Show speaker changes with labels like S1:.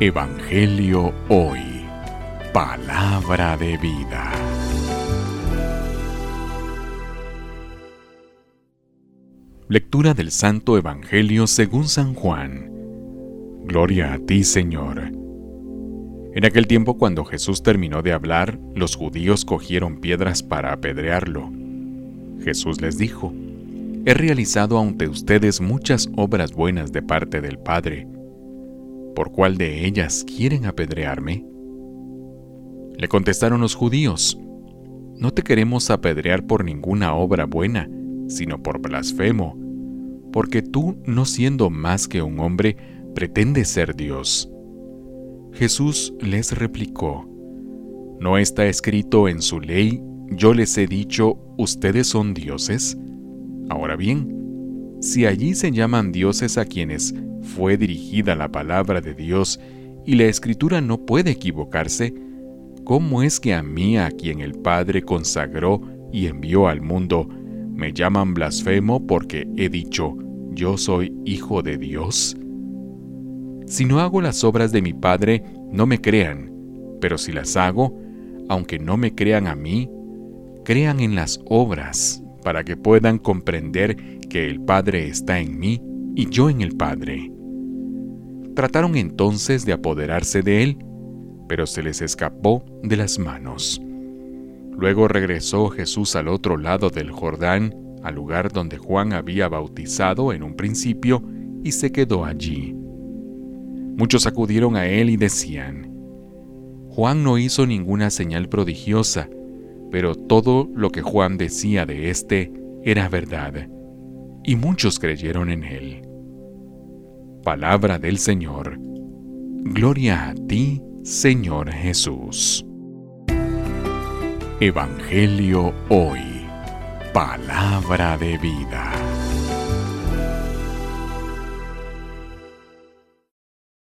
S1: Evangelio Hoy. Palabra de vida. Lectura del Santo Evangelio según San Juan. Gloria a ti, Señor. En aquel tiempo cuando Jesús terminó de hablar, los judíos cogieron piedras para apedrearlo. Jesús les dijo, He realizado ante ustedes muchas obras buenas de parte del Padre. ¿Por cuál de ellas quieren apedrearme? Le contestaron los judíos, No te queremos apedrear por ninguna obra buena, sino por blasfemo, porque tú, no siendo más que un hombre, pretendes ser Dios. Jesús les replicó, ¿No está escrito en su ley, yo les he dicho, ustedes son dioses? Ahora bien, si allí se llaman dioses a quienes fue dirigida la palabra de Dios y la escritura no puede equivocarse, ¿cómo es que a mí, a quien el Padre consagró y envió al mundo, me llaman blasfemo porque he dicho, yo soy hijo de Dios? Si no hago las obras de mi Padre, no me crean, pero si las hago, aunque no me crean a mí, crean en las obras para que puedan comprender que el Padre está en mí y yo en el Padre. Trataron entonces de apoderarse de él, pero se les escapó de las manos. Luego regresó Jesús al otro lado del Jordán, al lugar donde Juan había bautizado en un principio, y se quedó allí. Muchos acudieron a él y decían, Juan no hizo ninguna señal prodigiosa, pero todo lo que Juan decía de éste era verdad, y muchos creyeron en él. Palabra del Señor. Gloria a ti, Señor Jesús. Evangelio hoy. Palabra de vida.